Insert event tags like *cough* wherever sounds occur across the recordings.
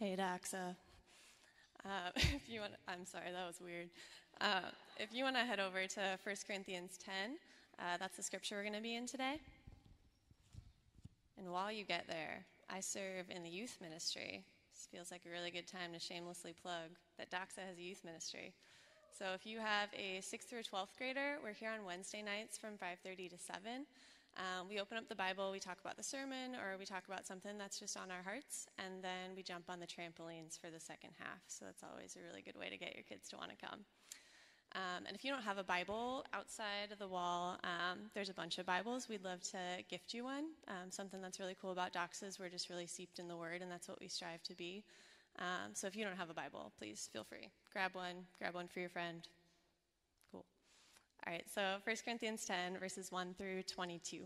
Hey, Doxa. Uh, *laughs* if you want, I'm sorry, that was weird. Uh, if you want to head over to 1 Corinthians 10, uh, that's the scripture we're going to be in today. And while you get there, I serve in the youth ministry. This feels like a really good time to shamelessly plug that Doxa has a youth ministry. So if you have a 6th through 12th grader, we're here on Wednesday nights from 5:30 to 7. Um, we open up the Bible, we talk about the sermon, or we talk about something that's just on our hearts, and then we jump on the trampolines for the second half. So that's always a really good way to get your kids to want to come. Um, and if you don't have a Bible outside of the wall, um, there's a bunch of Bibles. We'd love to gift you one. Um, something that's really cool about Doxa is we're just really seeped in the Word, and that's what we strive to be. Um, so if you don't have a Bible, please feel free. Grab one, grab one for your friend, all right, so 1 Corinthians 10, verses 1 through 22.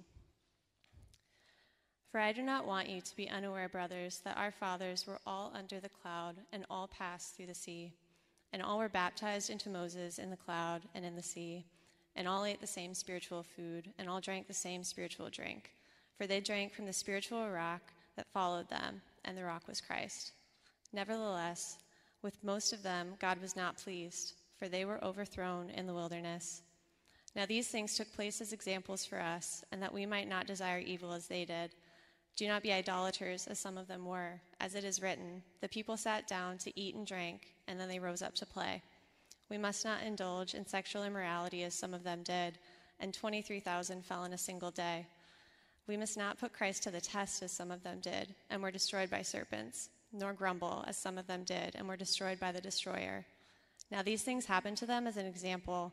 For I do not want you to be unaware, brothers, that our fathers were all under the cloud and all passed through the sea, and all were baptized into Moses in the cloud and in the sea, and all ate the same spiritual food, and all drank the same spiritual drink. For they drank from the spiritual rock that followed them, and the rock was Christ. Nevertheless, with most of them God was not pleased, for they were overthrown in the wilderness. Now these things took place as examples for us, and that we might not desire evil as they did. Do not be idolaters, as some of them were. As it is written, the people sat down to eat and drink, and then they rose up to play. We must not indulge in sexual immorality, as some of them did, and 23,000 fell in a single day. We must not put Christ to the test, as some of them did, and were destroyed by serpents, nor grumble, as some of them did, and were destroyed by the destroyer. Now these things happened to them as an example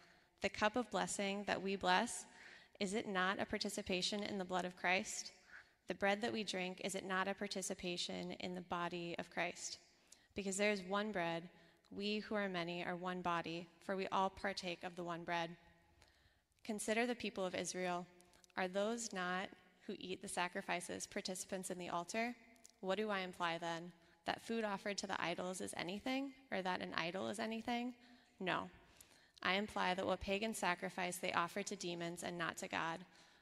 The cup of blessing that we bless, is it not a participation in the blood of Christ? The bread that we drink, is it not a participation in the body of Christ? Because there is one bread, we who are many are one body, for we all partake of the one bread. Consider the people of Israel. Are those not who eat the sacrifices participants in the altar? What do I imply then? That food offered to the idols is anything, or that an idol is anything? No. I imply that what pagan sacrifice they offer to demons and not to God.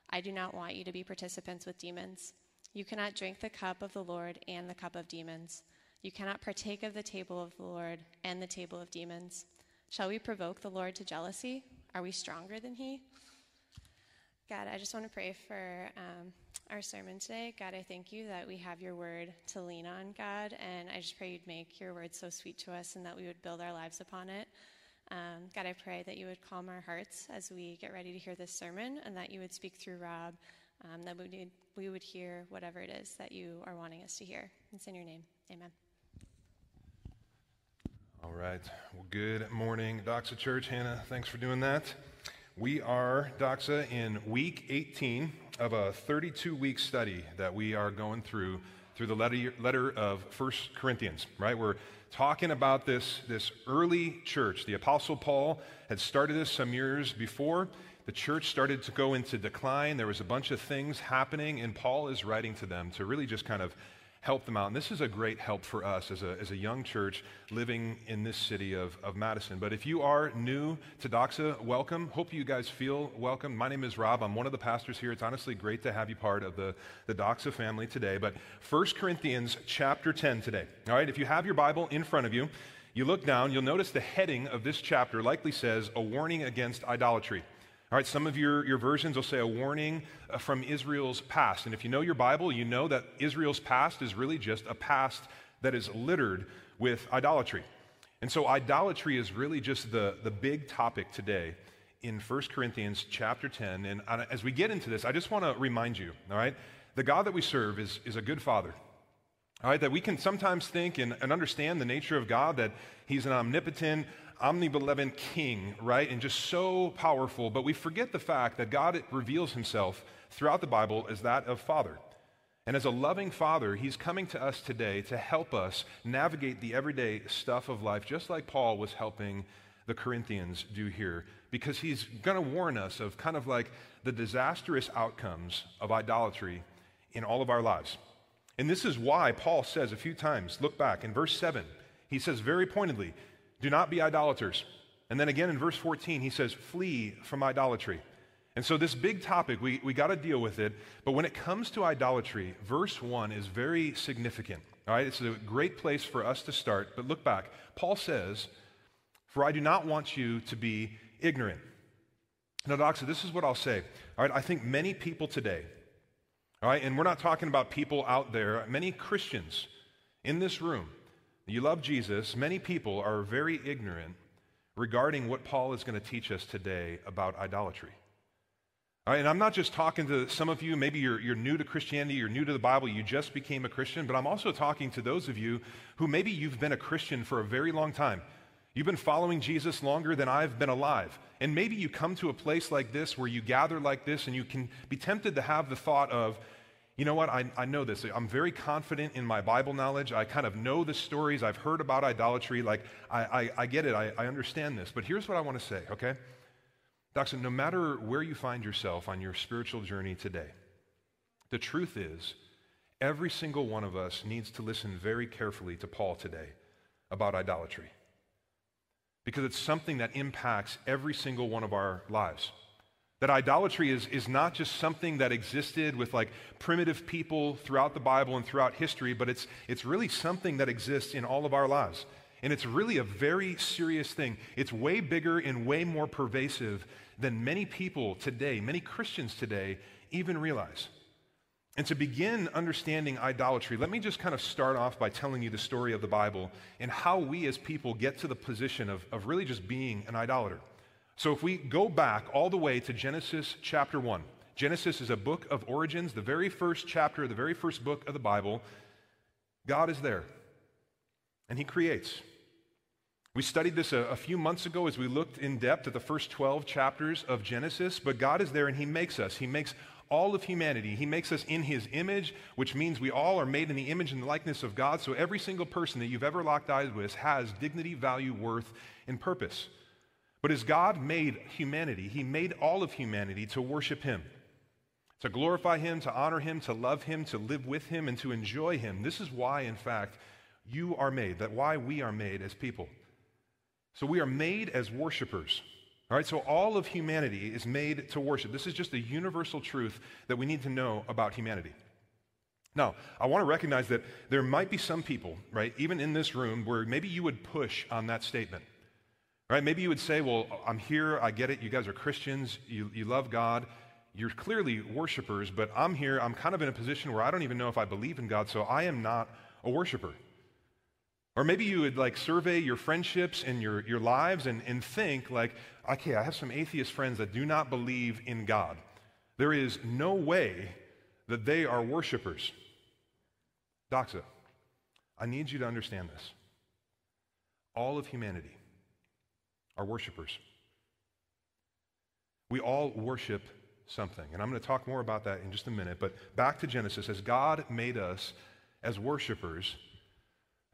I do not want you to be participants with demons. You cannot drink the cup of the Lord and the cup of demons. You cannot partake of the table of the Lord and the table of demons. Shall we provoke the Lord to jealousy? Are we stronger than he? God, I just want to pray for um, our sermon today. God, I thank you that we have your word to lean on, God, and I just pray you'd make your word so sweet to us and that we would build our lives upon it. Um, God, I pray that you would calm our hearts as we get ready to hear this sermon and that you would speak through Rob, um, that we would, we would hear whatever it is that you are wanting us to hear. It's in your name. Amen. All right. Well, good morning, Doxa Church. Hannah, thanks for doing that. We are, Doxa, in week 18 of a 32 week study that we are going through through the letter, letter of First Corinthians, right? We're talking about this, this early church. The Apostle Paul had started this some years before. The church started to go into decline. There was a bunch of things happening, and Paul is writing to them to really just kind of help them out. And this is a great help for us as a, as a young church living in this city of, of Madison. But if you are new to Doxa, welcome. Hope you guys feel welcome. My name is Rob. I'm one of the pastors here. It's honestly great to have you part of the, the Doxa family today. But 1 Corinthians chapter 10 today. All right, if you have your Bible in front of you, you look down, you'll notice the heading of this chapter likely says, A Warning Against Idolatry. All right, some of your, your versions will say a warning uh, from Israel's past. And if you know your Bible, you know that Israel's past is really just a past that is littered with idolatry. And so idolatry is really just the, the big topic today in 1 Corinthians chapter 10. And as we get into this, I just want to remind you, all right, the God that we serve is, is a good father. All right, that we can sometimes think and, and understand the nature of God, that He's an omnipotent, omnibenevolent king, right? And just so powerful. But we forget the fact that God reveals himself throughout the Bible as that of Father. And as a loving father, he's coming to us today to help us navigate the everyday stuff of life, just like Paul was helping the Corinthians do here, because he's going to warn us of kind of like the disastrous outcomes of idolatry in all of our lives. And this is why Paul says a few times, look back in verse 7, he says very pointedly, do not be idolaters. And then again in verse 14, he says, flee from idolatry. And so, this big topic, we, we got to deal with it. But when it comes to idolatry, verse 1 is very significant. All right, it's a great place for us to start. But look back. Paul says, For I do not want you to be ignorant. Now, Doxa, this is what I'll say. All right, I think many people today, all right, and we're not talking about people out there, many Christians in this room, you love Jesus, many people are very ignorant regarding what Paul is going to teach us today about idolatry. All right, and I'm not just talking to some of you, maybe you're, you're new to Christianity, you're new to the Bible, you just became a Christian, but I'm also talking to those of you who maybe you've been a Christian for a very long time. You've been following Jesus longer than I've been alive. And maybe you come to a place like this where you gather like this and you can be tempted to have the thought of, you know what, I, I know this. I'm very confident in my Bible knowledge. I kind of know the stories. I've heard about idolatry. Like, I, I, I get it. I, I understand this. But here's what I want to say, okay? Doxson, no matter where you find yourself on your spiritual journey today, the truth is, every single one of us needs to listen very carefully to Paul today about idolatry. Because it's something that impacts every single one of our lives. That idolatry is, is not just something that existed with like primitive people throughout the Bible and throughout history, but it's, it's really something that exists in all of our lives. And it's really a very serious thing. It's way bigger and way more pervasive than many people today, many Christians today, even realize. And to begin understanding idolatry, let me just kind of start off by telling you the story of the Bible and how we as people get to the position of, of really just being an idolater. So if we go back all the way to Genesis chapter 1, Genesis is a book of origins, the very first chapter, the very first book of the Bible. God is there, and He creates. We studied this a, a, few months ago as we looked in depth at the first 12 chapters of Genesis, but God is there and He makes us. He makes all of humanity. He makes us in His image, which means we all are made in the image and likeness of God. So every single person that you've ever locked eyes with has dignity, value, worth, and purpose. But as God made humanity, He made all of humanity to worship Him, to glorify Him, to honor Him, to love Him, to live with Him, and to enjoy Him. This is why, in fact, you are made, that why we are made as people. So we are made as worshipers. All right, so all of humanity is made to worship. This is just a universal truth that we need to know about humanity. Now, I want to recognize that there might be some people, right, even in this room, where maybe you would push on that statement. Right? Maybe you would say, Well, I'm here, I get it, you guys are Christians, you, you love God, you're clearly worshipers, but I'm here, I'm kind of in a position where I don't even know if I believe in God, so I am not a worshiper. Or maybe you would like survey your friendships and your, your lives and, and think, like, okay, I have some atheist friends that do not believe in God. There is no way that they are worshipers. Doxa, I need you to understand this. All of humanity are worshipers. We all worship something. And I'm going to talk more about that in just a minute. But back to Genesis, as God made us as worshipers,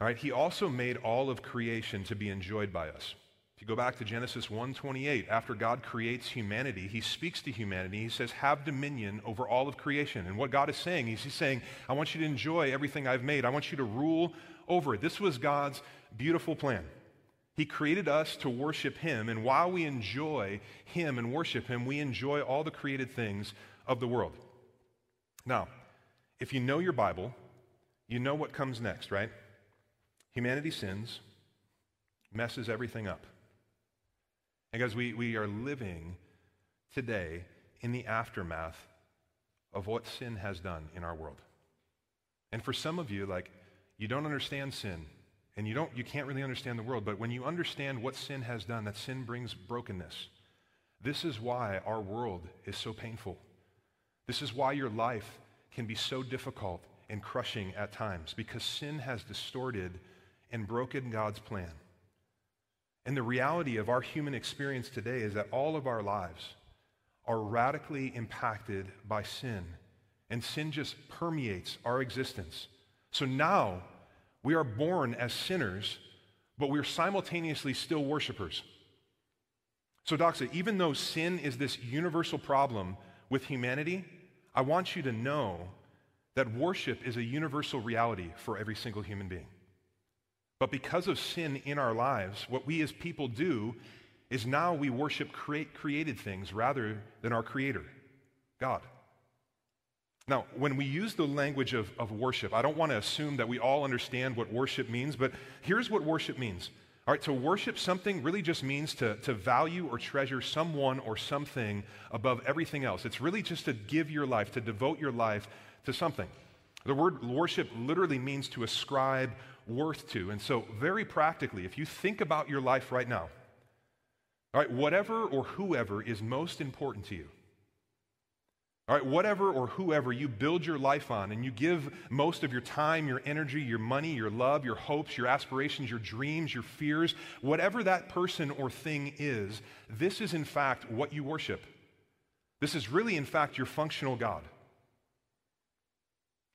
all right, he also made all of creation to be enjoyed by us. If you go back to Genesis 1:28, after God creates humanity, he speaks to humanity. He says, "Have dominion over all of creation." And what God is saying is he's saying, "I want you to enjoy everything I've made. I want you to rule over it." This was God's beautiful plan. He created us to worship Him, and while we enjoy Him and worship Him, we enjoy all the created things of the world. Now, if you know your Bible, you know what comes next, right? Humanity sins, messes everything up. And guys, we, we are living today in the aftermath of what sin has done in our world. And for some of you, like, you don't understand sin and you don't you can't really understand the world but when you understand what sin has done that sin brings brokenness this is why our world is so painful this is why your life can be so difficult and crushing at times because sin has distorted and broken God's plan and the reality of our human experience today is that all of our lives are radically impacted by sin and sin just permeates our existence. So now we are born as sinners, but we're simultaneously still worshipers. So, Doxa, even though sin is this universal problem with humanity, I want you to know that worship is a universal reality for every single human being. But because of sin in our lives, what we as people do is now we worship create, created things rather than our Creator, God. Now, when we use the language of, of worship, I don't want to assume that we all understand what worship means, but here's what worship means. All right, to worship something really just means to, to value or treasure someone or something above everything else. It's really just to give your life, to devote your life to something. The word worship literally means to ascribe worth to. And so, very practically, if you think about your life right now, all right, whatever or whoever is most important to you, all right, whatever or whoever you build your life on and you give most of your time, your energy, your money, your love, your hopes, your aspirations, your dreams, your fears, whatever that person or thing is, this is in fact what you worship. This is really, in fact, your functional God.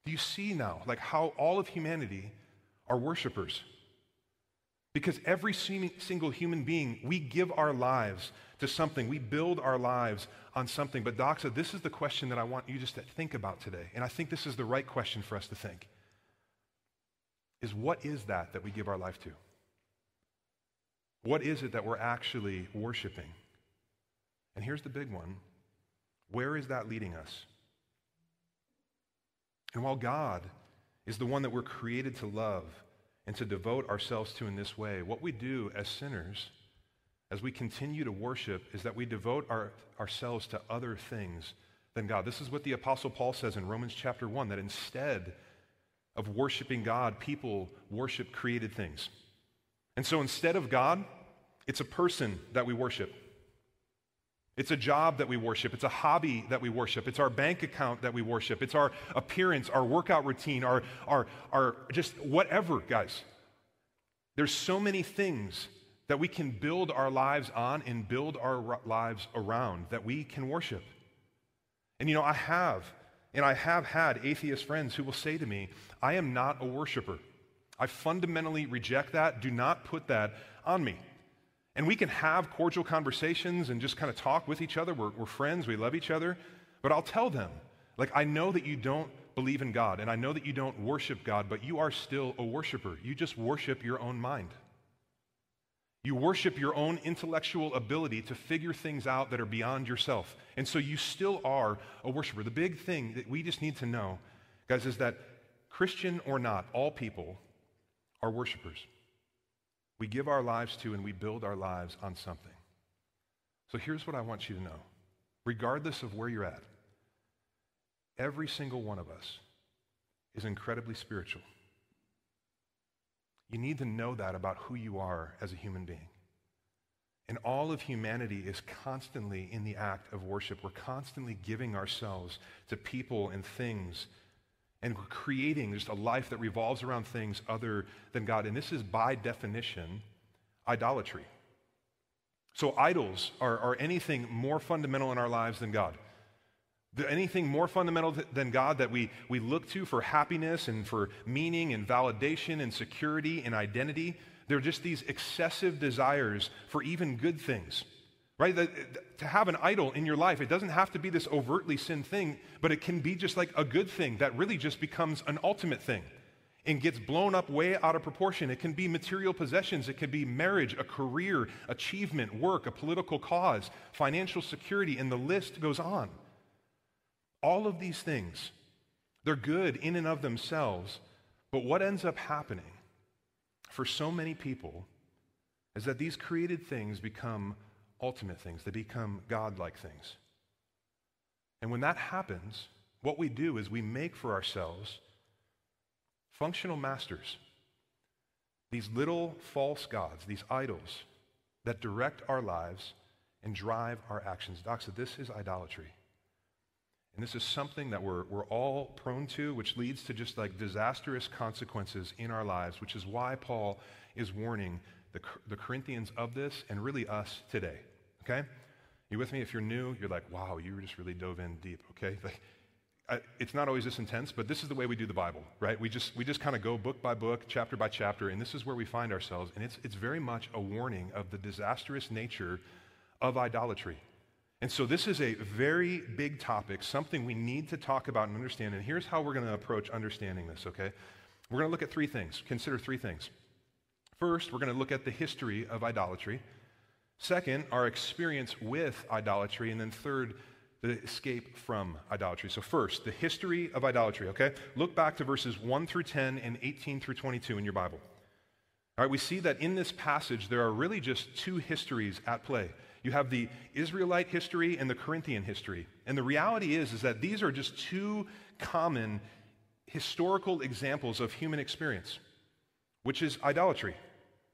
Do you see now, like how all of humanity are worshipers? Because every single human being, we give our lives to something. We build our lives on something. But, Doxa, this is the question that I want you just to think about today. And I think this is the right question for us to think. Is what is that that we give our life to? What is it that we're actually worshiping? And here's the big one where is that leading us? And while God is the one that we're created to love, and to devote ourselves to in this way. What we do as sinners, as we continue to worship, is that we devote our, ourselves to other things than God. This is what the Apostle Paul says in Romans chapter 1 that instead of worshiping God, people worship created things. And so instead of God, it's a person that we worship. It's a job that we worship. It's a hobby that we worship. It's our bank account that we worship. It's our appearance, our workout routine, our, our, our just whatever, guys. There's so many things that we can build our lives on and build our lives around that we can worship. And you know, I have, and I have had atheist friends who will say to me, I am not a worshiper. I fundamentally reject that. Do not put that on me. And we can have cordial conversations and just kind of talk with each other. We're, we're friends, we love each other. But I'll tell them, like, I know that you don't believe in God, and I know that you don't worship God, but you are still a worshiper. You just worship your own mind. You worship your own intellectual ability to figure things out that are beyond yourself. And so you still are a worshiper. The big thing that we just need to know, guys, is that Christian or not, all people are worshipers we give our lives to and we build our lives on something. So here's what I want you to know regardless of where you're at, every single one of us is incredibly spiritual. You need to know that about who you are as a human being. And all of humanity is constantly in the act of worship. We're constantly giving ourselves to people and things and creating just a life that revolves around things other than God. And this is by definition idolatry. So, idols are, are anything more fundamental in our lives than God. Anything more fundamental than God that we, we look to for happiness and for meaning and validation and security and identity. They're just these excessive desires for even good things right? to have an idol in your life, it doesn't have to be this overtly sin thing, but it can be just like a good thing that really just becomes an ultimate thing and gets blown up way out of proportion. It can be material possessions, it can be marriage, a career, achievement, work, a political cause, financial security, and the list goes on. All of these things, they're good in and of themselves, but what ends up happening for so many people is that these created things become ultimate things, they become God-like things. And when that happens, what we do is we make for ourselves functional masters, these little false gods, these idols that direct our lives and drive our actions. Said this is idolatry. And this is something that we're, we're all prone to, which leads to just like disastrous consequences in our lives, which is why Paul is warning the, the Corinthians of this and really us today okay? You with me? If you're new, you're like, wow, you just really dove in deep, okay? Like, it's not always this intense, but this is the way we do the Bible, right? We just, we just kind of go book by book, chapter by chapter, and this is where we find ourselves. And it's, it's very much a warning of the disastrous nature of idolatry. And so this is a very big topic, something we need to talk about and understand. And here's how we're going to approach understanding this, okay? We're going to look at three things, consider three things. First, we're going to look at the history of idolatry. Second, our experience with idolatry. And then third, the escape from idolatry. So, first, the history of idolatry, okay? Look back to verses 1 through 10 and 18 through 22 in your Bible. All right, we see that in this passage, there are really just two histories at play. You have the Israelite history and the Corinthian history. And the reality is, is that these are just two common historical examples of human experience, which is idolatry.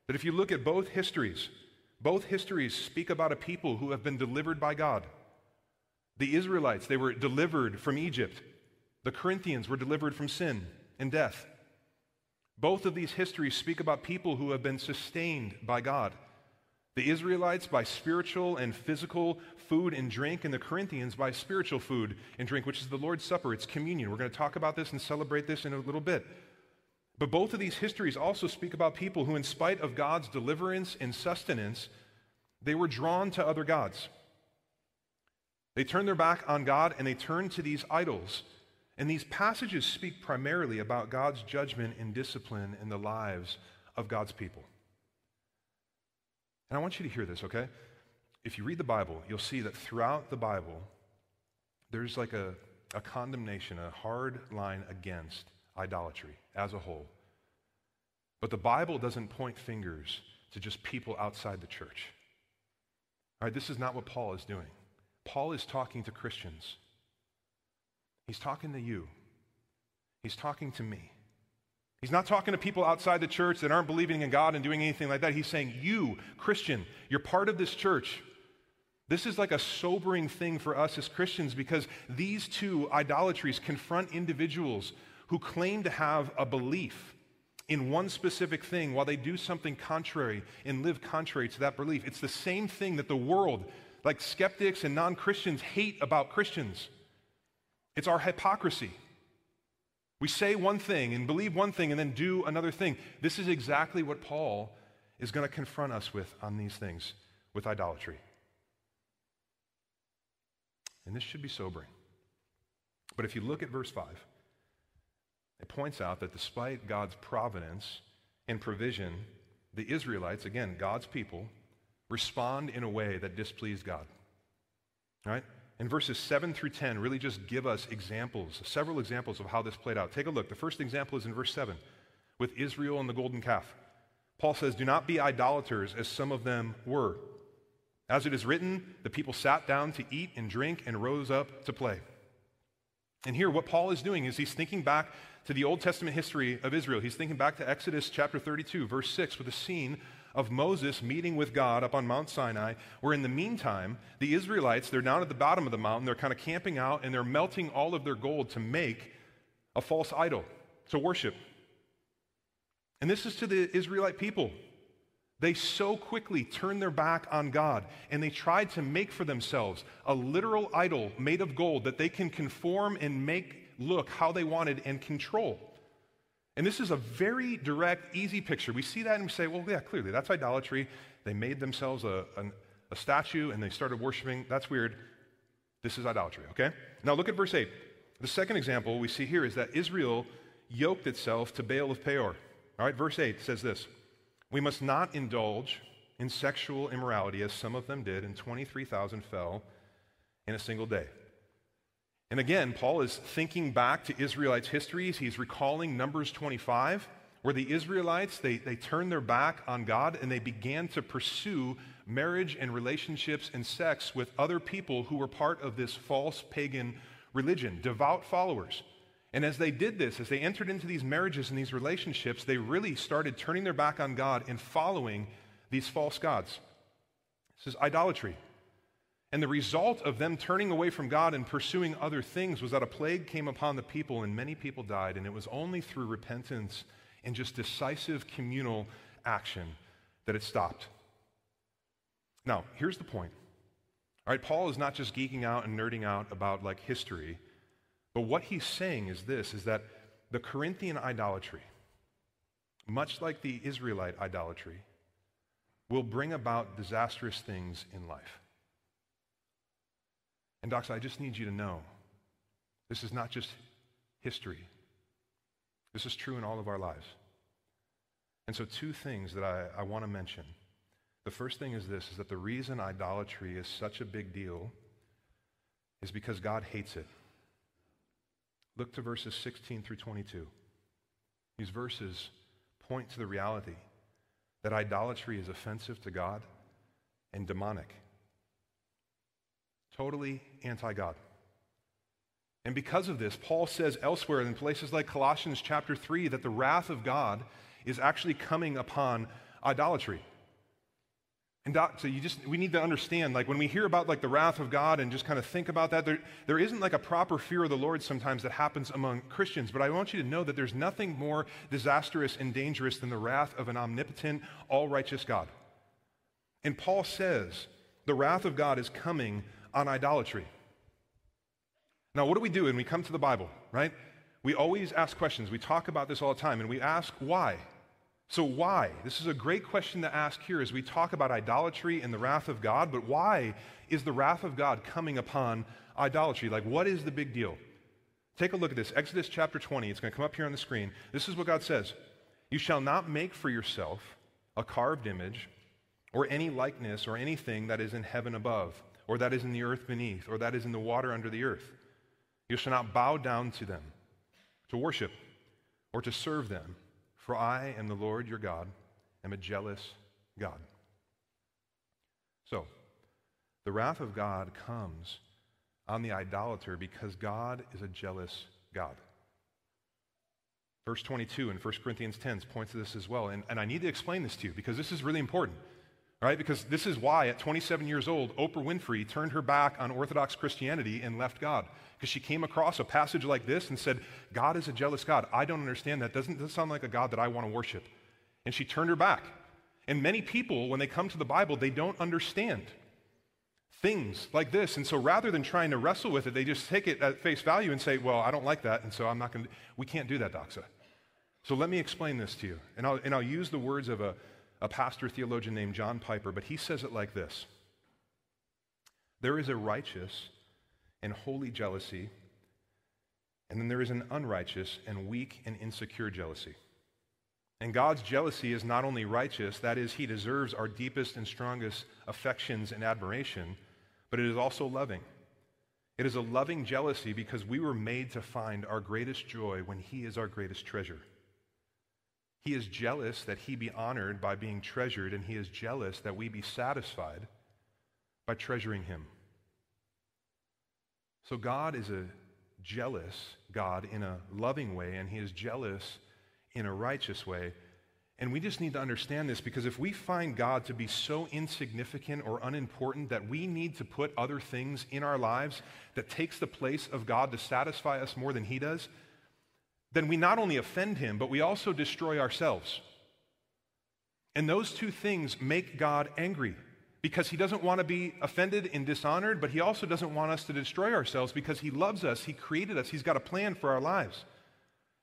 That if you look at both histories, both histories speak about a people who have been delivered by God. The Israelites, they were delivered from Egypt. The Corinthians were delivered from sin and death. Both of these histories speak about people who have been sustained by God. The Israelites by spiritual and physical food and drink, and the Corinthians by spiritual food and drink, which is the Lord's Supper. It's communion. We're going to talk about this and celebrate this in a little bit. But both of these histories also speak about people who, in spite of God's deliverance and sustenance, they were drawn to other gods. They turned their back on God and they turned to these idols. And these passages speak primarily about God's judgment and discipline in the lives of God's people. And I want you to hear this, okay? If you read the Bible, you'll see that throughout the Bible, there's like a, a condemnation, a hard line against idolatry as a whole. But the Bible doesn't point fingers to just people outside the church. All right, this is not what Paul is doing. Paul is talking to Christians. He's talking to you. He's talking to me. He's not talking to people outside the church that aren't believing in God and doing anything like that. He's saying, You, Christian, you're part of this church. This is like a sobering thing for us as Christians because these two idolatries confront individuals who claim to have a belief in one specific thing while they do something contrary and live contrary to that belief. It's the same thing that the world like skeptics and non Christians hate about Christians. It's our hypocrisy. We say one thing and believe one thing and then do another thing. This is exactly what Paul is going to confront us with on these things with idolatry. And this should be sobering. But if you look at verse 5, it points out that despite God's providence and provision, the Israelites, again, God's people, respond in a way that displeased God. Right? And verses 7 through 10 really just give us examples, several examples of how this played out. Take a look. The first example is in verse 7 with Israel and the golden calf. Paul says, Do not be idolaters as some of them were. As it is written, the people sat down to eat and drink and rose up to play. And here, what Paul is doing is he's thinking back to the Old Testament history of Israel. He's thinking back to Exodus chapter 32, verse 6, with a scene of Moses meeting with God up on Mount Sinai, where in the meantime, the Israelites, they're down at the bottom of the mountain, they're kind of camping out, and they're melting all of their gold to make a false idol to worship. And this is to the Israelite people. They so quickly turned their back on God and they tried to make for themselves a literal idol made of gold that they can conform and make look how they wanted and control. And this is a very direct, easy picture. We see that and we say, well, yeah, clearly, that's idolatry. They made themselves a, a, a statue and they started worshiping. That's weird. This is idolatry, okay? Now look at verse 8. The second example we see here is that Israel yoked itself to Baal of Peor. All right, verse 8 says this We must not indulge in sexual immorality as some of them did, and 23,000 fell in a single day. And again, Paul is thinking back to Israelites' histories. He's recalling Numbers 25, where the Israelites, they, they turned their back on God and they began to pursue marriage and relationships and sex with other people who were part of this false pagan religion, devout followers. And as they did this, as they entered into these marriages and these relationships, they really started turning their back on God and following these false gods. This is idolatry. And the result of them turning away from God and pursuing other things was that a plague came upon the people and many people died. And it was only through repentance and just decisive communal action that it stopped. Now, here's the point. All right, Paul is not just geeking out and nerding out about like history, But what he's saying is this is that the Corinthian idolatry, much like the Israelite idolatry, will bring about disastrous things in life. And, Doxa, I just need you to know this is not just history, this is true in all of our lives. And so, two things that I, I want to mention. The first thing is this is that the reason idolatry is such a big deal is because God hates it. Look to verses 16 through 22. These verses point to the reality that idolatry is offensive to God and demonic. Totally anti God. And because of this, Paul says elsewhere in places like Colossians chapter 3 that the wrath of God is actually coming upon idolatry. And doc, so you just we need to understand, like when we hear about like the wrath of God and just kind of think about that, there, there isn't like a proper fear of the Lord sometimes that happens among Christians. But I want you to know that there's nothing more disastrous and dangerous than the wrath of an omnipotent, all righteous God. And Paul says the wrath of God is coming on idolatry. Now, what do we do when we come to the Bible, right? We always ask questions. We talk about this all the time, and we ask why. So, why? This is a great question to ask here as we talk about idolatry and the wrath of God, but why is the wrath of God coming upon idolatry? Like, what is the big deal? Take a look at this. Exodus chapter 20. It's going to come up here on the screen. This is what God says You shall not make for yourself a carved image or any likeness or anything that is in heaven above, or that is in the earth beneath, or that is in the water under the earth. You shall not bow down to them to worship or to serve them. For I am the Lord your God, am a jealous God. So, the wrath of God comes on the idolater because God is a jealous God. Verse 22 in 1 Corinthians 10 points to this as well. And, and I need to explain this to you because this is really important, right? Because this is why at 27 years old, Oprah Winfrey turned her back on Orthodox Christianity and left God because she came across a passage like this and said, God is a jealous God. I don't understand that. Doesn't this sound like a God that I want to worship? And she turned her back. And many people, when they come to the Bible, they don't understand things like this. And so rather than trying to wrestle with it, they just take it at face value and say, well, I don't like that, and so I'm not going to. We can't do that, Doxa. So let me explain this to you. And I'll, and I'll use the words of a, a pastor theologian named John Piper, but he says it like this There is a righteous and holy jealousy, and then there is an unrighteous and weak and insecure jealousy. And God's jealousy is not only righteous, that is, He deserves our deepest and strongest affections and admiration, but it is also loving. It is a loving jealousy because we were made to find our greatest joy when He is our greatest treasure. He is jealous that He be honored by being treasured, and He is jealous that we be satisfied by treasuring Him. So God is a jealous God in a loving way, and He is jealous in a righteous way. And we just need to understand this because if we find God to be so insignificant or unimportant that we need to put other things in our lives that takes the place of God to satisfy us more than He does, then we not only offend Him, but we also destroy ourselves. And those two things make God angry because he doesn't want to be offended and dishonored, but he also doesn't want us to destroy ourselves because he loves us, he created us, he's got a plan for our lives.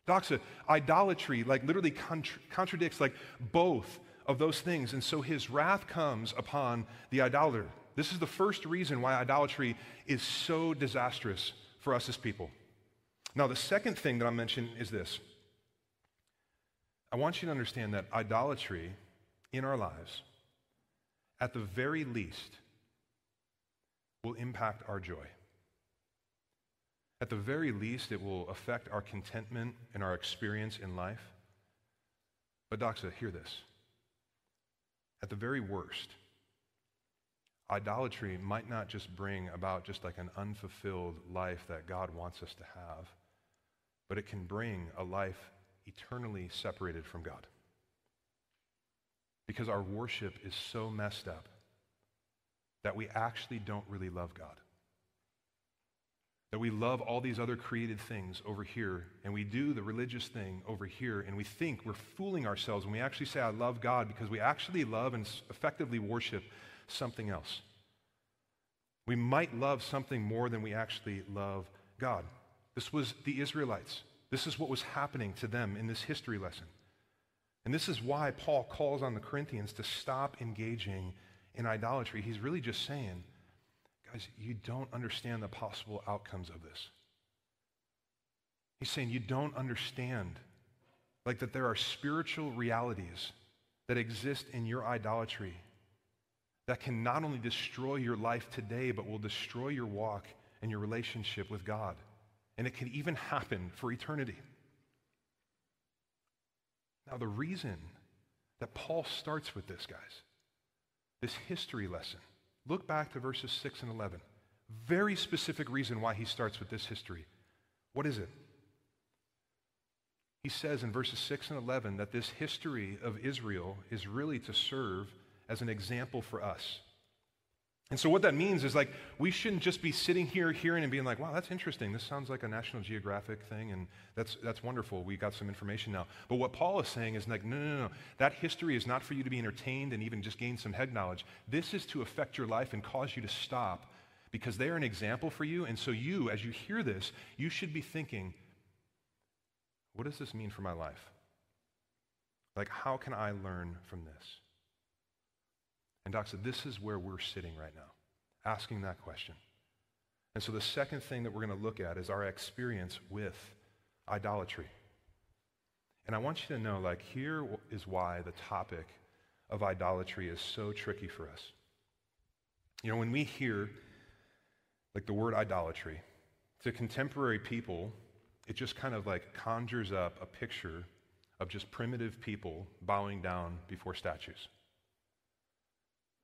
Doxa, uh, idolatry, like literally contra- contradicts like both of those things, and so his wrath comes upon the idolater. This is the first reason why idolatry is so disastrous for us as people. Now, the second thing that I'm mentioning is this. I want you to understand that idolatry in our lives at the very least, will impact our joy. At the very least, it will affect our contentment and our experience in life. But, Doxa, hear this. At the very worst, idolatry might not just bring about just like an unfulfilled life that God wants us to have, but it can bring a life eternally separated from God because our worship is so messed up that we actually don't really love God. That we love all these other created things over here, and we do the religious thing over here, and we think we're fooling ourselves when we actually say, I love God, because we actually love and effectively worship something else. We might love something more than we actually love God. This was the Israelites. This is what was happening to them in this history lesson. And this is why Paul calls on the Corinthians to stop engaging in idolatry. He's really just saying, guys, you don't understand the possible outcomes of this. He's saying you don't understand, like that there are spiritual realities that exist in your idolatry that can not only destroy your life today, but will destroy your walk and your relationship with God. And it can even happen for eternity. Now, the reason that Paul starts with this, guys, this history lesson, look back to verses 6 and 11. Very specific reason why he starts with this history. What is it? He says in verses 6 and 11 that this history of Israel is really to serve as an example for us. And so, what that means is like, we shouldn't just be sitting here hearing and being like, wow, that's interesting. This sounds like a National Geographic thing, and that's, that's wonderful. We got some information now. But what Paul is saying is like, no, no, no. That history is not for you to be entertained and even just gain some head knowledge. This is to affect your life and cause you to stop because they are an example for you. And so, you, as you hear this, you should be thinking, what does this mean for my life? Like, how can I learn from this? And Doxa, this is where we're sitting right now, asking that question. And so the second thing that we're going to look at is our experience with idolatry. And I want you to know, like, here is why the topic of idolatry is so tricky for us. You know, when we hear, like, the word idolatry, to contemporary people, it just kind of like conjures up a picture of just primitive people bowing down before statues.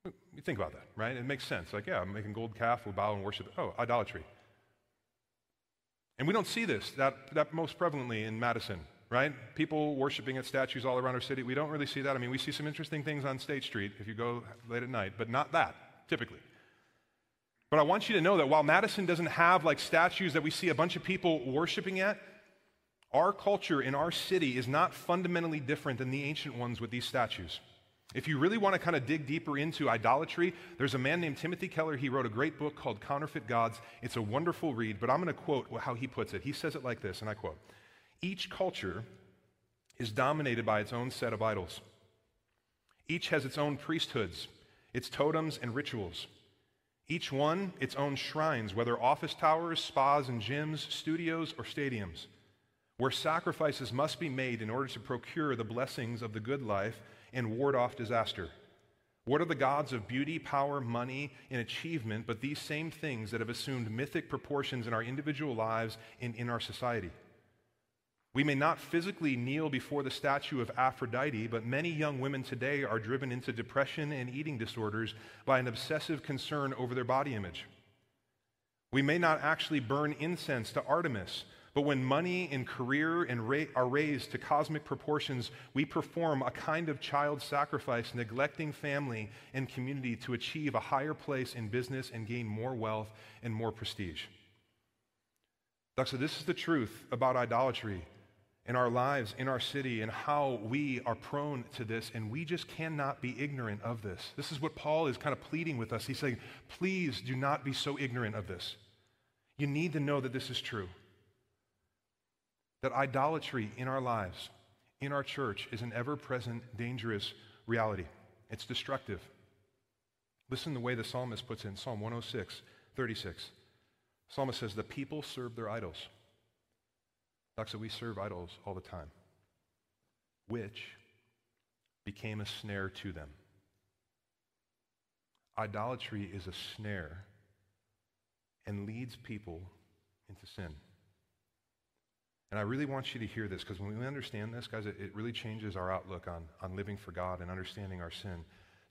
You think about that, right? It makes sense. Like, yeah, I'm making gold calf, we bow and worship. Oh, idolatry. And we don't see this that, that most prevalently in Madison, right? People worshiping at statues all around our city. We don't really see that. I mean, we see some interesting things on State Street if you go late at night, but not that, typically. But I want you to know that while Madison doesn't have like statues that we see a bunch of people worshiping at, our culture in our city is not fundamentally different than the ancient ones with these statues. If you really want to kind of dig deeper into idolatry, there's a man named Timothy Keller. He wrote a great book called Counterfeit Gods. It's a wonderful read, but I'm going to quote how he puts it. He says it like this, and I quote Each culture is dominated by its own set of idols. Each has its own priesthoods, its totems and rituals. Each one its own shrines, whether office towers, spas and gyms, studios, or stadiums, where sacrifices must be made in order to procure the blessings of the good life and ward off disaster. What are the gods of beauty, power, money, and achievement but these same things that have assumed mythic proportions in our individual lives and in our society? We may not physically kneel before the statue of Aphrodite, but many young women today are driven into depression and eating disorders by an obsessive concern over their body image. We may not actually burn incense to Artemis, but when money and career and ra- are raised to cosmic proportions, we perform a kind of child sacrifice, neglecting family and community to achieve a higher place in business and gain more wealth and more prestige. So, this is the truth about idolatry in our lives, in our city, and how we are prone to this, and we just cannot be ignorant of this. This is what Paul is kind of pleading with us. He's saying, please do not be so ignorant of this. You need to know that this is true that idolatry in our lives, in our church, is an ever present, dangerous reality. It's destructive. Listen the way the psalmist puts it in Psalm 106, 36. The psalmist says, The people serve their idols. Said, We serve idols all the time, which became a snare to them. Idolatry is a snare and leads people into sin. And I really want you to hear this because when we understand this, guys, it, it, really changes our outlook on, on living for God and understanding our sin.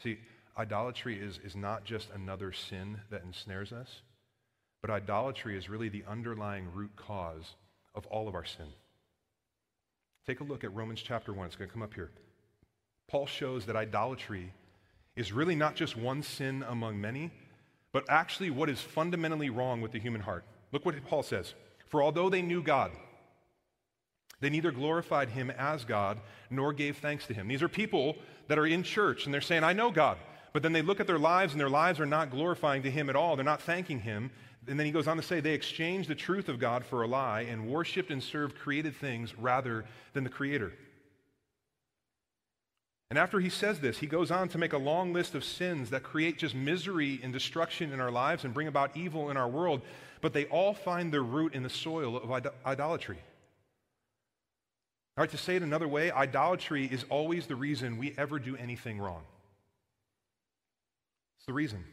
See, idolatry is, is not just another sin that ensnares us, but idolatry is really the underlying root cause of all of our sin. Take a look at Romans chapter 1. It's going to come up here. Paul shows that idolatry is really not just one sin among many, but actually what is fundamentally wrong with the human heart. Look what Paul says. For although they knew God, they neither glorified him as God nor gave thanks to him. These are people that are in church and they're saying, I know God. But then they look at their lives and their lives are not glorifying to him at all. They're not thanking him. and then he goes on to say, they exchanged the truth of God for a lie and worshiped and served created things rather than the Creator. And after he says this, he goes on to make a long list of sins that create just misery and destruction in our lives and bring about evil in our world, but they all find their root in the soil of idolatry. All right, to say it another way, idolatry is always the reason we ever do anything wrong. It's the reason.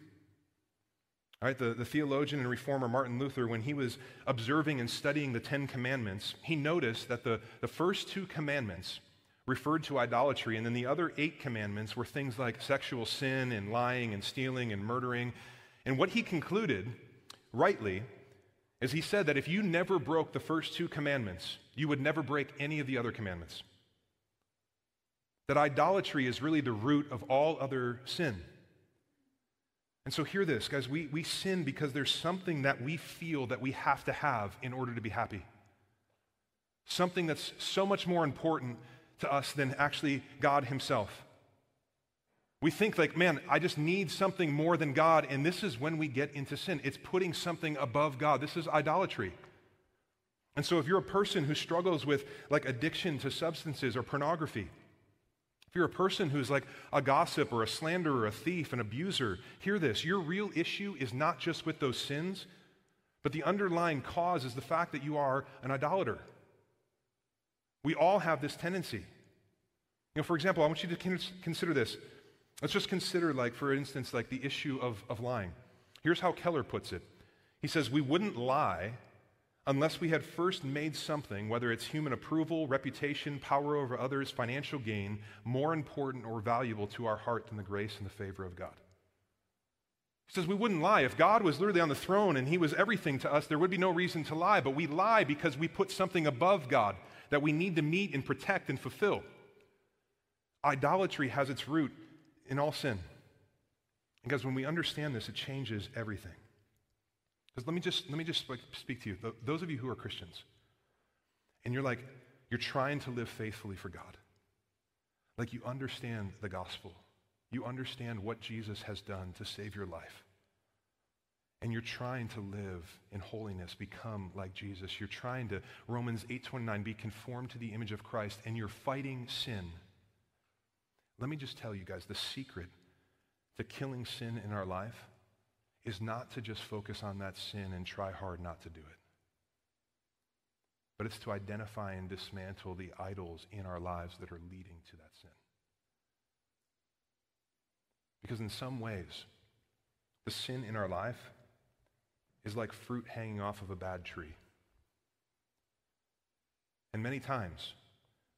All right, the, the theologian and reformer Martin Luther, when he was observing and studying the Ten Commandments, he noticed that the, the first two commandments referred to idolatry, and then the other eight commandments were things like sexual sin and lying and stealing and murdering. And what he concluded, rightly, is he said that if you never broke the first two commandments, you would never break any of the other commandments. That idolatry is really the root of all other sin. And so, hear this, guys. We, we sin because there's something that we feel that we have to have in order to be happy. Something that's so much more important to us than actually God Himself. We think, like, man, I just need something more than God, and this is when we get into sin. It's putting something above God. This is idolatry. And so, if you're a person who struggles with like addiction to substances or pornography, if you're a person who's like a gossip or a slanderer, a thief, an abuser, hear this. Your real issue is not just with those sins, but the underlying cause is the fact that you are an idolater. We all have this tendency. You know, for example, I want you to consider this. Let's just consider, like, for instance, like the issue of, of lying. Here's how Keller puts it. He says, We wouldn't lie unless we had first made something, whether it's human approval, reputation, power over others, financial gain, more important or valuable to our heart than the grace and the favor of God. He says we wouldn't lie. If God was literally on the throne and he was everything to us, there would be no reason to lie. But we lie because we put something above God that we need to meet and protect and fulfill. Idolatry has its root in all sin. Because when we understand this, it changes everything. Because let me just let me just speak to you. Those of you who are Christians, and you're like, you're trying to live faithfully for God. Like you understand the gospel. You understand what Jesus has done to save your life and you're trying to live in holiness, become like Jesus. You're trying to, Romans 8:29, be conformed to the image of Christ, and you're fighting sin. Let me just tell you guys, the secret to killing sin in our life is not to just focus on that sin and try hard not to do it. But it's to identify and dismantle the idols in our lives that are leading to that sin. Because in some ways, the sin in our life is like fruit hanging off of a bad tree. And many times,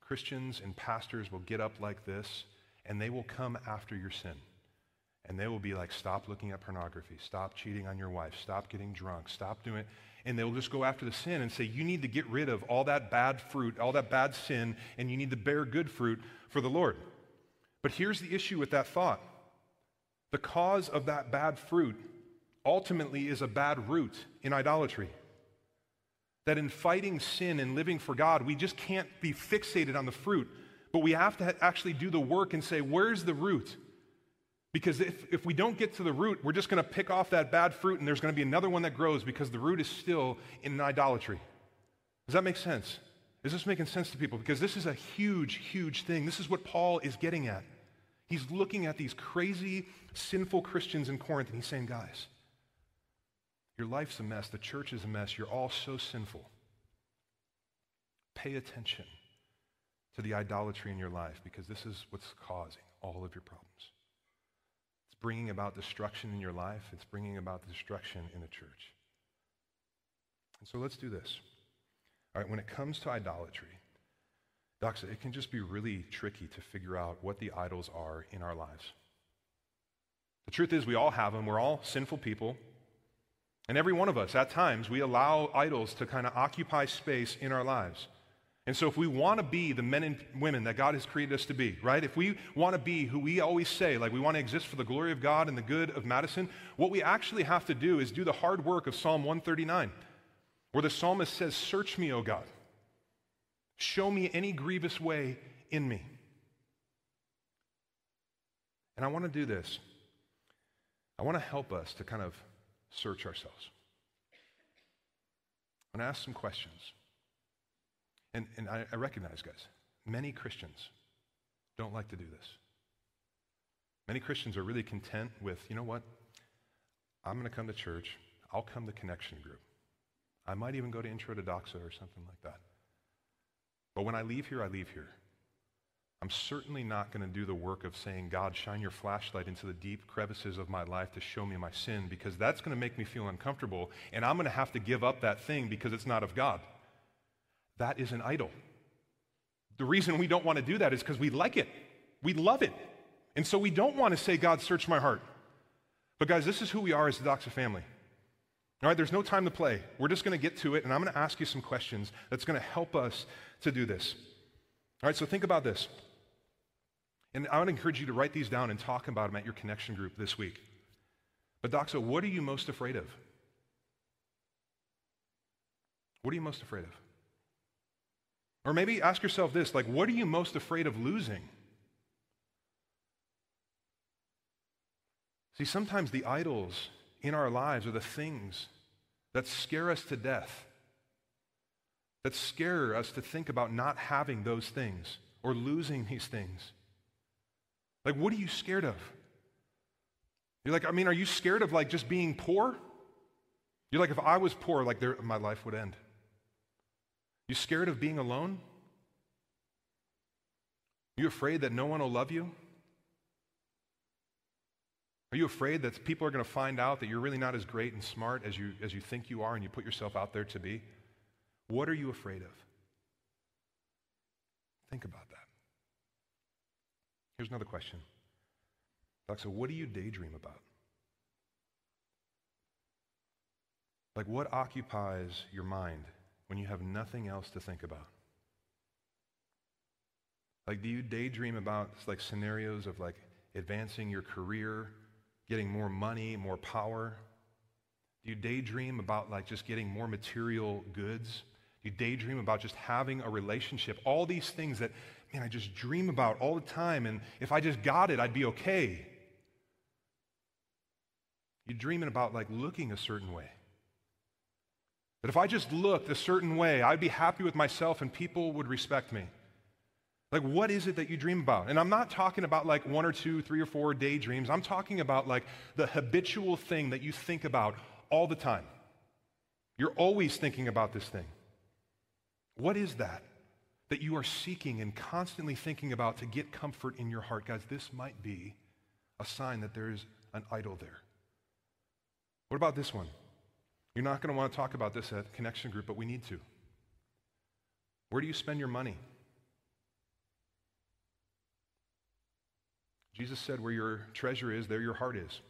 Christians and pastors will get up like this and they will come after your sin. And they will be like, stop looking at pornography, stop cheating on your wife, stop getting drunk, stop doing it. And they'll just go after the sin and say, you need to get rid of all that bad fruit, all that bad sin, and you need to bear good fruit for the Lord. But here's the issue with that thought the cause of that bad fruit ultimately is a bad root in idolatry. That in fighting sin and living for God, we just can't be fixated on the fruit, but we have to actually do the work and say, where's the root? Because if, if we don't get to the root, we're just going to pick off that bad fruit and there's going to be another one that grows because the root is still in idolatry. Does that make sense? Is this making sense to people? Because this is a huge, huge thing. This is what Paul is getting at. He's looking at these crazy, sinful Christians in Corinth and he's saying, guys, your life's a mess. The church is a mess. You're all so sinful. Pay attention to the idolatry in your life because this is what's causing all of your problems. It's bringing about destruction in your life, it's bringing about destruction in the church. And so let's do this. All right, when it comes to idolatry, Doxa, it can just be really tricky to figure out what the idols are in our lives. The truth is, we all have them. We're all sinful people. And every one of us, at times, we allow idols to kind of occupy space in our lives. And so, if we want to be the men and women that God has created us to be, right? If we want to be who we always say, like we want to exist for the glory of God and the good of Madison, what we actually have to do is do the hard work of Psalm 139, where the psalmist says, Search me, O God. Show me any grievous way in me. And I want to do this. I want to help us to kind of search ourselves. I want to ask some questions. And, and I, I recognize, guys, many Christians don't like to do this. Many Christians are really content with, you know what? I'm going to come to church. I'll come to connection group. I might even go to Intro to Doxa or something like that. But when I leave here, I leave here. I'm certainly not going to do the work of saying, God, shine your flashlight into the deep crevices of my life to show me my sin, because that's going to make me feel uncomfortable, and I'm going to have to give up that thing because it's not of God. That is an idol. The reason we don't want to do that is because we like it, we love it. And so we don't want to say, God, search my heart. But guys, this is who we are as the Doxa family. All right, there's no time to play. We're just going to get to it, and I'm going to ask you some questions that's going to help us to do this. All right, so think about this. And I would encourage you to write these down and talk about them at your connection group this week. But, Doxa, what are you most afraid of? What are you most afraid of? Or maybe ask yourself this like, what are you most afraid of losing? See, sometimes the idols in our lives are the things that scare us to death, that scare us to think about not having those things or losing these things. Like, what are you scared of? You're like, I mean, are you scared of like just being poor? You're like, if I was poor, like there, my life would end. You scared of being alone? Are you afraid that no one will love you? Are you afraid that people are going to find out that you're really not as great and smart as you, as you think you are and you put yourself out there to be? What are you afraid of? Think about that. Here's another question. So what do you daydream about? Like, what occupies your mind when you have nothing else to think about? Like, do you daydream about like scenarios of like advancing your career getting more money, more power? Do you daydream about like just getting more material goods? Do you daydream about just having a relationship? All these things that, man, I just dream about all the time, and if I just got it, I'd be okay. You're dreaming about like looking a certain way. That if I just looked a certain way, I'd be happy with myself and people would respect me. Like, what is it that you dream about? And I'm not talking about like one or two, three or four daydreams. I'm talking about like the habitual thing that you think about all the time. You're always thinking about this thing. What is that that you are seeking and constantly thinking about to get comfort in your heart? Guys, this might be a sign that there is an idol there. What about this one? You're not going to want to talk about this at Connection Group, but we need to. Where do you spend your money? Jesus said, Where your treasure is, there your heart is.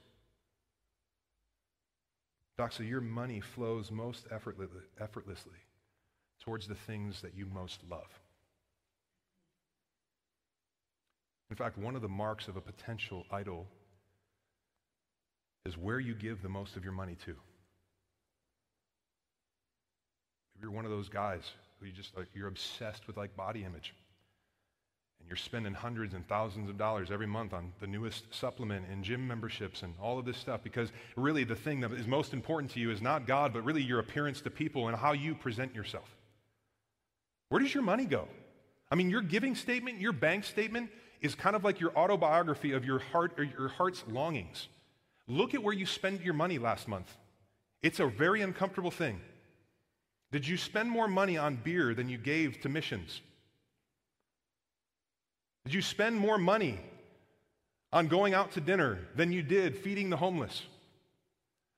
Doxa, your money flows most effortlessly towards the things that you most love. In fact, one of the marks of a potential idol is where you give the most of your money to. If you're one of those guys who you just like, you're obsessed with like body image and you're spending hundreds and thousands of dollars every month on the newest supplement and gym memberships and all of this stuff because really the thing that is most important to you is not God, but really your appearance to people and how you present yourself. Where does your money go? I mean, your giving statement, your bank statement is kind of like your autobiography of your heart or your heart's longings. Look at where you spent your money last month. It's a very uncomfortable thing. Did you spend more money on beer than you gave to missions? Did you spend more money on going out to dinner than you did feeding the homeless?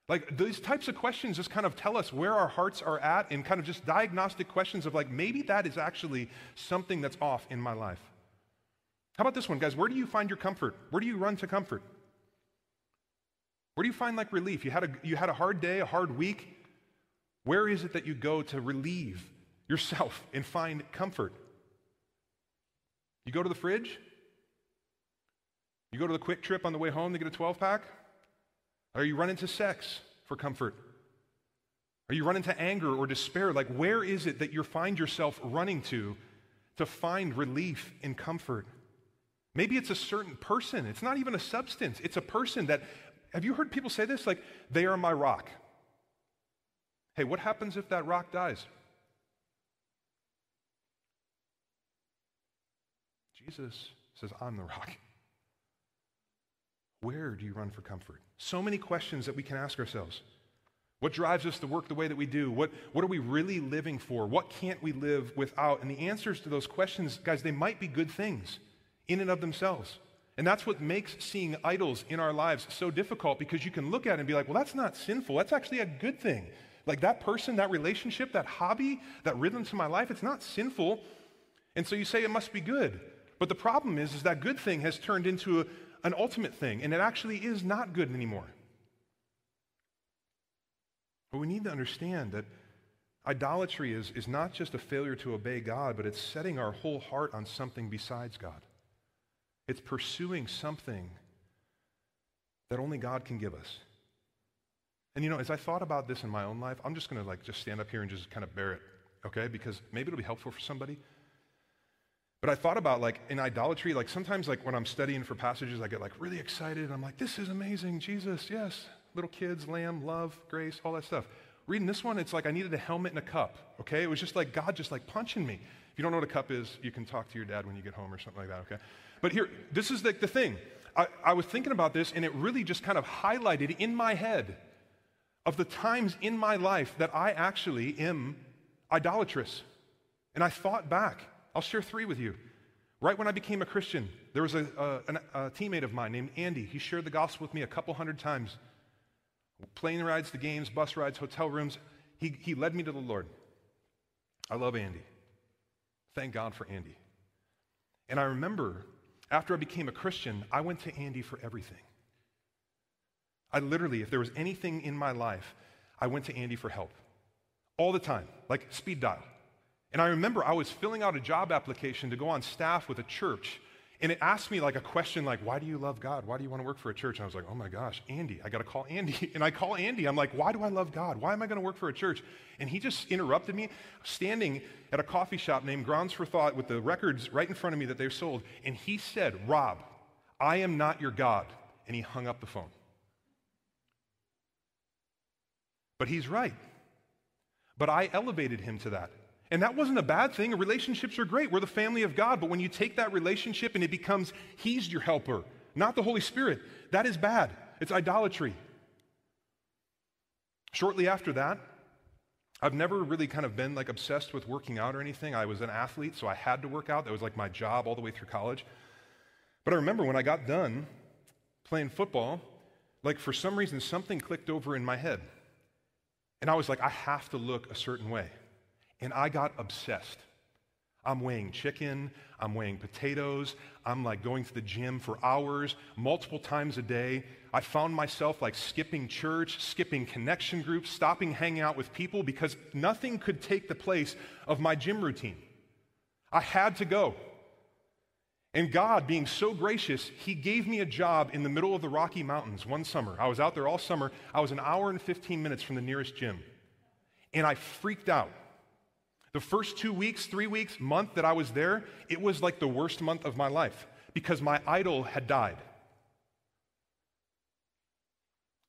Like these types of questions just kind of tell us where our hearts are at and kind of just diagnostic questions of like maybe that is actually something that's off in my life. How about this one, guys? Where do you find your comfort? Where do you run to comfort? Where do you find like relief? You had a, you had a hard day, a hard week. Where is it that you go to relieve yourself and find comfort? You go to the fridge? You go to the Kwik Trip on the way home to get a 12 pack? Are you run into sex for comfort? Are you run into anger or despair? Like, where is it that you find yourself running to to find relief and comfort? Maybe it's a certain person. It's not even a substance. It's a person that, have you heard people say this? Like, they are my rock. Hey, what happens if that rock dies? Jesus says, I'm the rock. Where do you run for comfort? So many questions that we can ask ourselves. What drives us to work the way that we do? What, what are we really living for? What can't we live without? And the answers to those questions, guys, they might be good things in and of themselves. And that's what makes seeing idols in our lives so difficult because you can look at it and be like, well, that's not sinful. That's actually a good thing. Like that person, that relationship, that hobby, that rhythm to my life, it's not sinful. And so you say it must be good. But the problem is, is that good thing has turned into a, an ultimate thing, and it actually is not good anymore. But we need to understand that idolatry is, is not just a failure to obey God, but it's setting our whole heart on something besides God. It's pursuing something that only God can give us. And you know, as I thought about this in my own life, I'm just going to like just stand up here and just kind of bear it, okay? Because maybe it'll be helpful for somebody. But I thought about like in idolatry, like sometimes like when I'm studying for passages, I get like really excited. And I'm like, this is amazing, Jesus, yes. Little kids, lamb, love, grace, all that stuff. Reading this one, it's like I needed a helmet and a cup, okay? It was just like God just like punching me. If you don't know what a cup is, you can talk to your dad when you get home or something like that, okay? But here, this is the, the thing. I, I was thinking about this and it really just kind of highlighted in my head of the times in my life that I actually am idolatrous. And I thought back I'll share three with you. Right when I became a Christian, there was a, a, a, teammate of mine named Andy. He shared the gospel with me a couple hundred times. Plane rides to games, bus rides, hotel rooms. He, he led me to the Lord. I love Andy. Thank God for Andy. And I remember after I became a Christian, I went to Andy for everything. I literally, if there was anything in my life, I went to Andy for help. All the time, like speed dial. And I remember I was filling out a job application to go on staff with a church. And it asked me like a question like, why do you love God? Why do you want to work for a church? And I was like, oh my gosh, Andy, I got to call Andy. *laughs* And I call Andy. I'm like, why do I love God? Why am I going to work for a church? And he just interrupted me, standing at a coffee shop named Grounds for Thought with the records right in front of me that they've sold. And he said, Rob, I am not your God. And he hung up the phone. But he's right. But I elevated him to that. And that wasn't a bad thing. Relationships are great. We're the family of God. But when you take that relationship and it becomes He's your helper, not the Holy Spirit, that is bad. It's idolatry. Shortly after that, I've never really kind of been like obsessed with working out or anything. I was an athlete, so I had to work out. That was like my job all the way through college. But I remember when I got done playing football, like for some reason, something clicked over in my head. And I was like, I have to look a certain way. And I got obsessed. I'm weighing chicken, I'm weighing potatoes, I'm like going to the gym for hours, multiple times a day. I found myself like skipping church, skipping connection groups, stopping hanging out with people because nothing could take the place of my gym routine. I had to go. And God, being so gracious, He gave me a job in the middle of the Rocky Mountains one summer. I was out there all summer. I was an hour and 15 minutes from the nearest gym. And I freaked out the first two weeks, three weeks, month that I was there, it was like the worst month of my life because my idol had died.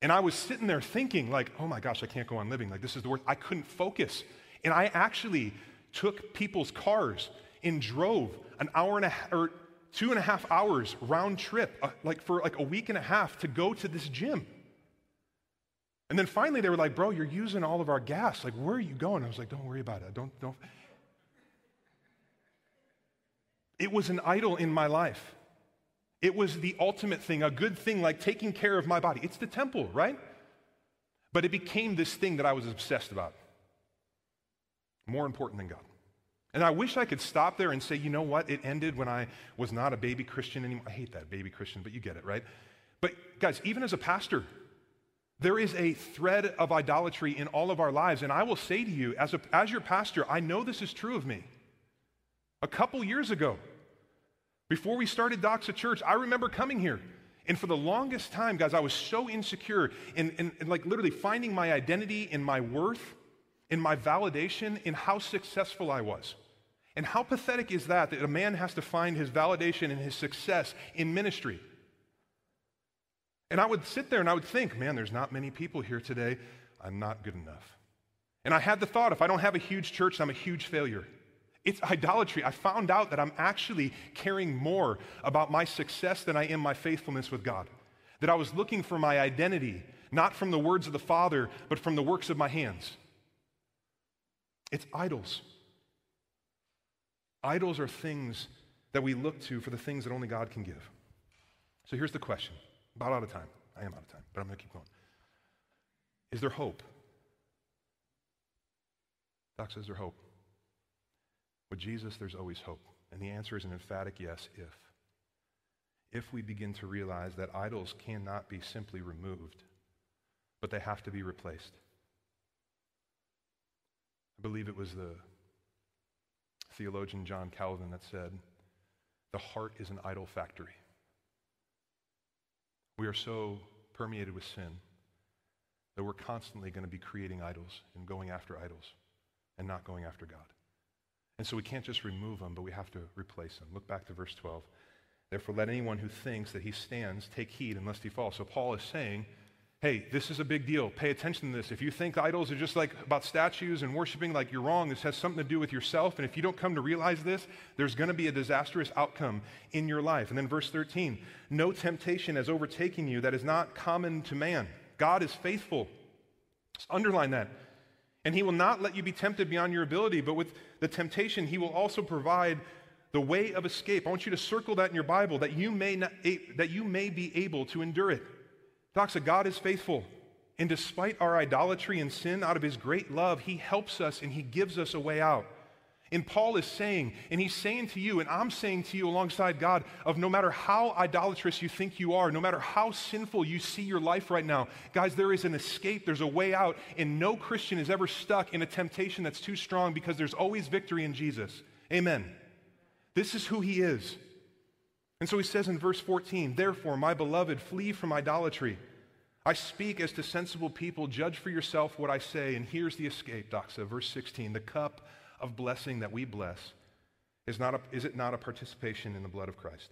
And I was sitting there thinking, like, oh my gosh, I can't go on living. Like, this is the worst. I couldn't focus. And I actually took people's cars and drove an hour and a half, or two and a half hours round trip, uh, like for like a week and a half to go to this gym. And then finally they were like, bro, you're using all of our gas. Like, where are you going? I was like, don't worry about it. Don't, don't. It was an idol in my life. It was the ultimate thing, a good thing like taking care of my body. It's the temple, right? But it became this thing that I was obsessed about. More important than God. And I wish I could stop there and say, you know what? It ended when I was not a baby Christian anymore. I hate that baby Christian, but you get it, right? But guys, even as a pastor, there is a thread of idolatry in all of our lives. And I will say to you, as, a, as your pastor, I know this is true of me. A couple years ago, before we started Doxa Church, I remember coming here. And for the longest time, guys, I was so insecure in, in, in like literally finding my identity in my worth, in my validation, in how successful I was. And how pathetic is that, that a man has to find his validation and his success in ministry? And I would sit there and I would think, man, there's not many people here today. I'm not good enough. And I had the thought if I don't have a huge church, I'm a huge failure. It's idolatry. I found out that I'm actually caring more about my success than I am my faithfulness with God. That I was looking for my identity, not from the words of the Father, but from the works of my hands. It's idols. Idols are things that we look to for the things that only God can give. So here's the question. About out of time. I am out of time, but I'm going to keep going. Is there hope? Doc says there hope. With Jesus, there's always hope. And the answer is an emphatic yes, if. If we begin to realize that idols cannot be simply removed, but they have to be replaced. I believe it was the theologian John Calvin that said, The heart is an idol factory. We are so permeated with sin that we're constantly going to be creating idols and going after idols and not going after God. And so we can't just remove them, but we have to replace them. Look back to verse 12. Therefore, let anyone who thinks that he stands take heed lest he fall. So Paul is saying, hey, this is a big deal. Pay attention to this. If you think idols are just like about statues and worshiping, like you're wrong, this has something to do with yourself. And if you don't come to realize this, there's going to be a disastrous outcome in your life. And then verse 13 no temptation has overtaken you that is not common to man. God is faithful. Just underline that. And he will not let you be tempted beyond your ability, but with the temptation, he will also provide the way of escape. I want you to circle that in your Bible that you may, not, that you may be able to endure it. Doxa, God is faithful. And despite our idolatry and sin, out of his great love, he helps us and he gives us a way out. And Paul is saying, and he's saying to you, and I'm saying to you alongside God, of no matter how idolatrous you think you are, no matter how sinful you see your life right now, guys, there is an escape, there's a way out, and no Christian is ever stuck in a temptation that's too strong because there's always victory in Jesus. Amen. This is who he is. And so he says in verse 14, Therefore, my beloved, flee from idolatry. I speak as to sensible people. Judge for yourself what I say. And here's the escape, Doxa. Verse 16 The cup of blessing that we bless is, not a, is it not a participation in the blood of Christ?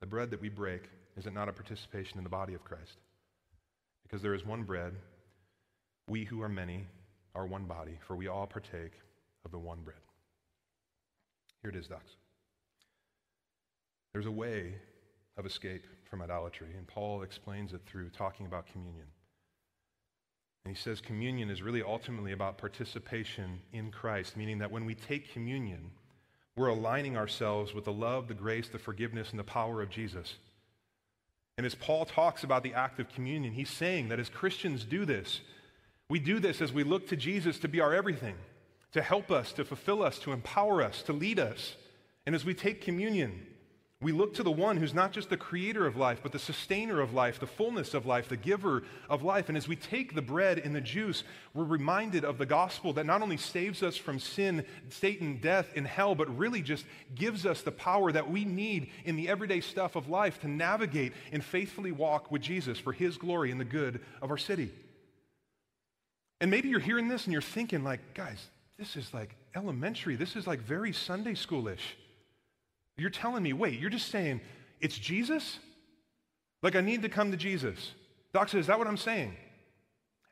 The bread that we break, is it not a participation in the body of Christ? Because there is one bread, we who are many are one body, for we all partake of the one bread. Here it is, Doxa. There's a way of escape from idolatry, and Paul explains it through talking about communion. And he says communion is really ultimately about participation in Christ, meaning that when we take communion, we're aligning ourselves with the love, the grace, the forgiveness, and the power of Jesus. And as Paul talks about the act of communion, he's saying that as Christians do this, we do this as we look to Jesus to be our everything, to help us, to fulfill us, to empower us, to lead us. And as we take communion, we look to the one who's not just the creator of life, but the sustainer of life, the fullness of life, the giver of life. And as we take the bread and the juice, we're reminded of the gospel that not only saves us from sin, Satan, death, and hell, but really just gives us the power that we need in the everyday stuff of life to navigate and faithfully walk with Jesus for his glory and the good of our city. And maybe you're hearing this and you're thinking, like, guys, this is like elementary. This is like very Sunday schoolish. You're telling me, wait, you're just saying it's Jesus? Like I need to come to Jesus. Doxa, is that what I'm saying?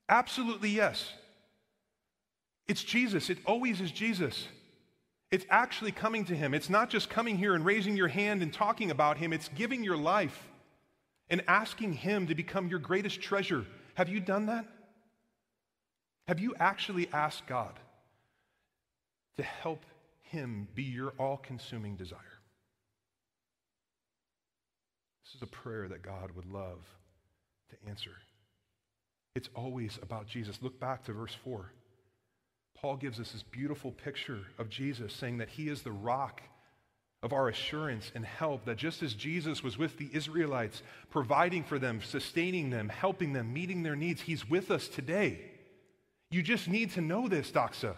Absolutely yes. It's Jesus. It always is Jesus. It's actually coming to Him. It's not just coming here and raising your hand and talking about Him, it's giving your life and asking Him to become your greatest treasure. Have you done that? Have you actually asked God to help Him be your all consuming desire? This is a prayer that God would love to answer. It's always about Jesus. Look back to verse 4. Paul gives us this beautiful picture of Jesus saying that he is the rock of our assurance and help, that just as Jesus was with the Israelites, providing for them, sustaining them, helping them, meeting their needs, he's with us today. You just need to know this, Doxa.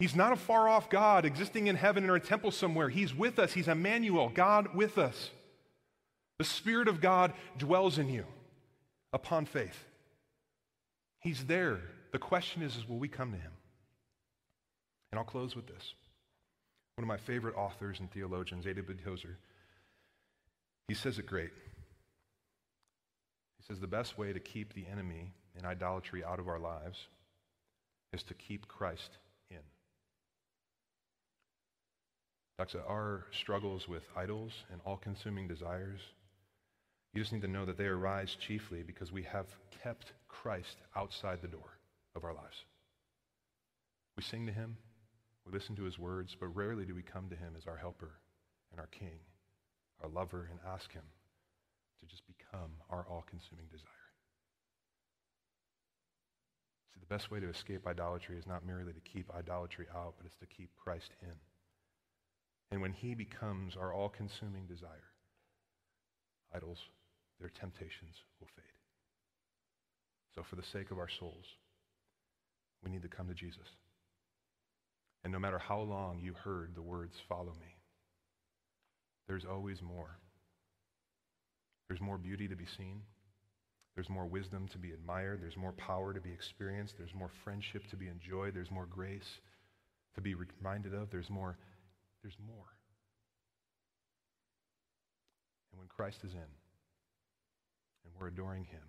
He's not a far off God existing in heaven in a temple somewhere. He's with us. He's Emmanuel, God with us. The Spirit of God dwells in you upon faith. He's there. The question is, is will we come to him? And I'll close with this. One of my favorite authors and theologians, A.W. Tozer, he says it great. He says the best way to keep the enemy and idolatry out of our lives is to keep Christ in. Doxa, our struggles with idols and all consuming desires, you just need to know that they arise chiefly because we have kept Christ outside the door of our lives. We sing to him, we listen to his words, but rarely do we come to him as our helper and our king, our lover, and ask him to just become our all consuming desire. See, the best way to escape idolatry is not merely to keep idolatry out, but it's to keep Christ in. And when he becomes our all consuming desire, idols, their temptations will fade. So, for the sake of our souls, we need to come to Jesus. And no matter how long you heard the words, follow me, there's always more. There's more beauty to be seen. There's more wisdom to be admired. There's more power to be experienced. There's more friendship to be enjoyed. There's more grace to be reminded of. There's more. There's more. And when Christ is in, and we're adoring him,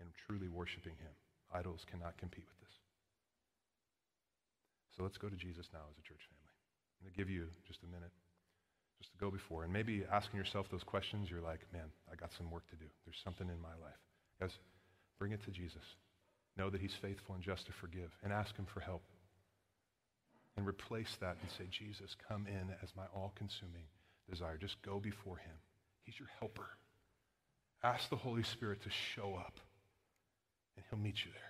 and truly worshiping him, idols cannot compete with this. So let's go to Jesus now as a church family. I'm going to give you just a minute just to go before. And maybe asking yourself those questions, you're like, man, I got some work to do. There's something in my life. Guys, bring it to Jesus. Know that he's faithful and just to forgive and ask him for help. And replace that and say, Jesus, come in as my all-consuming desire. Just go before him. He's your helper. Ask the Holy Spirit to show up, and he'll meet you there.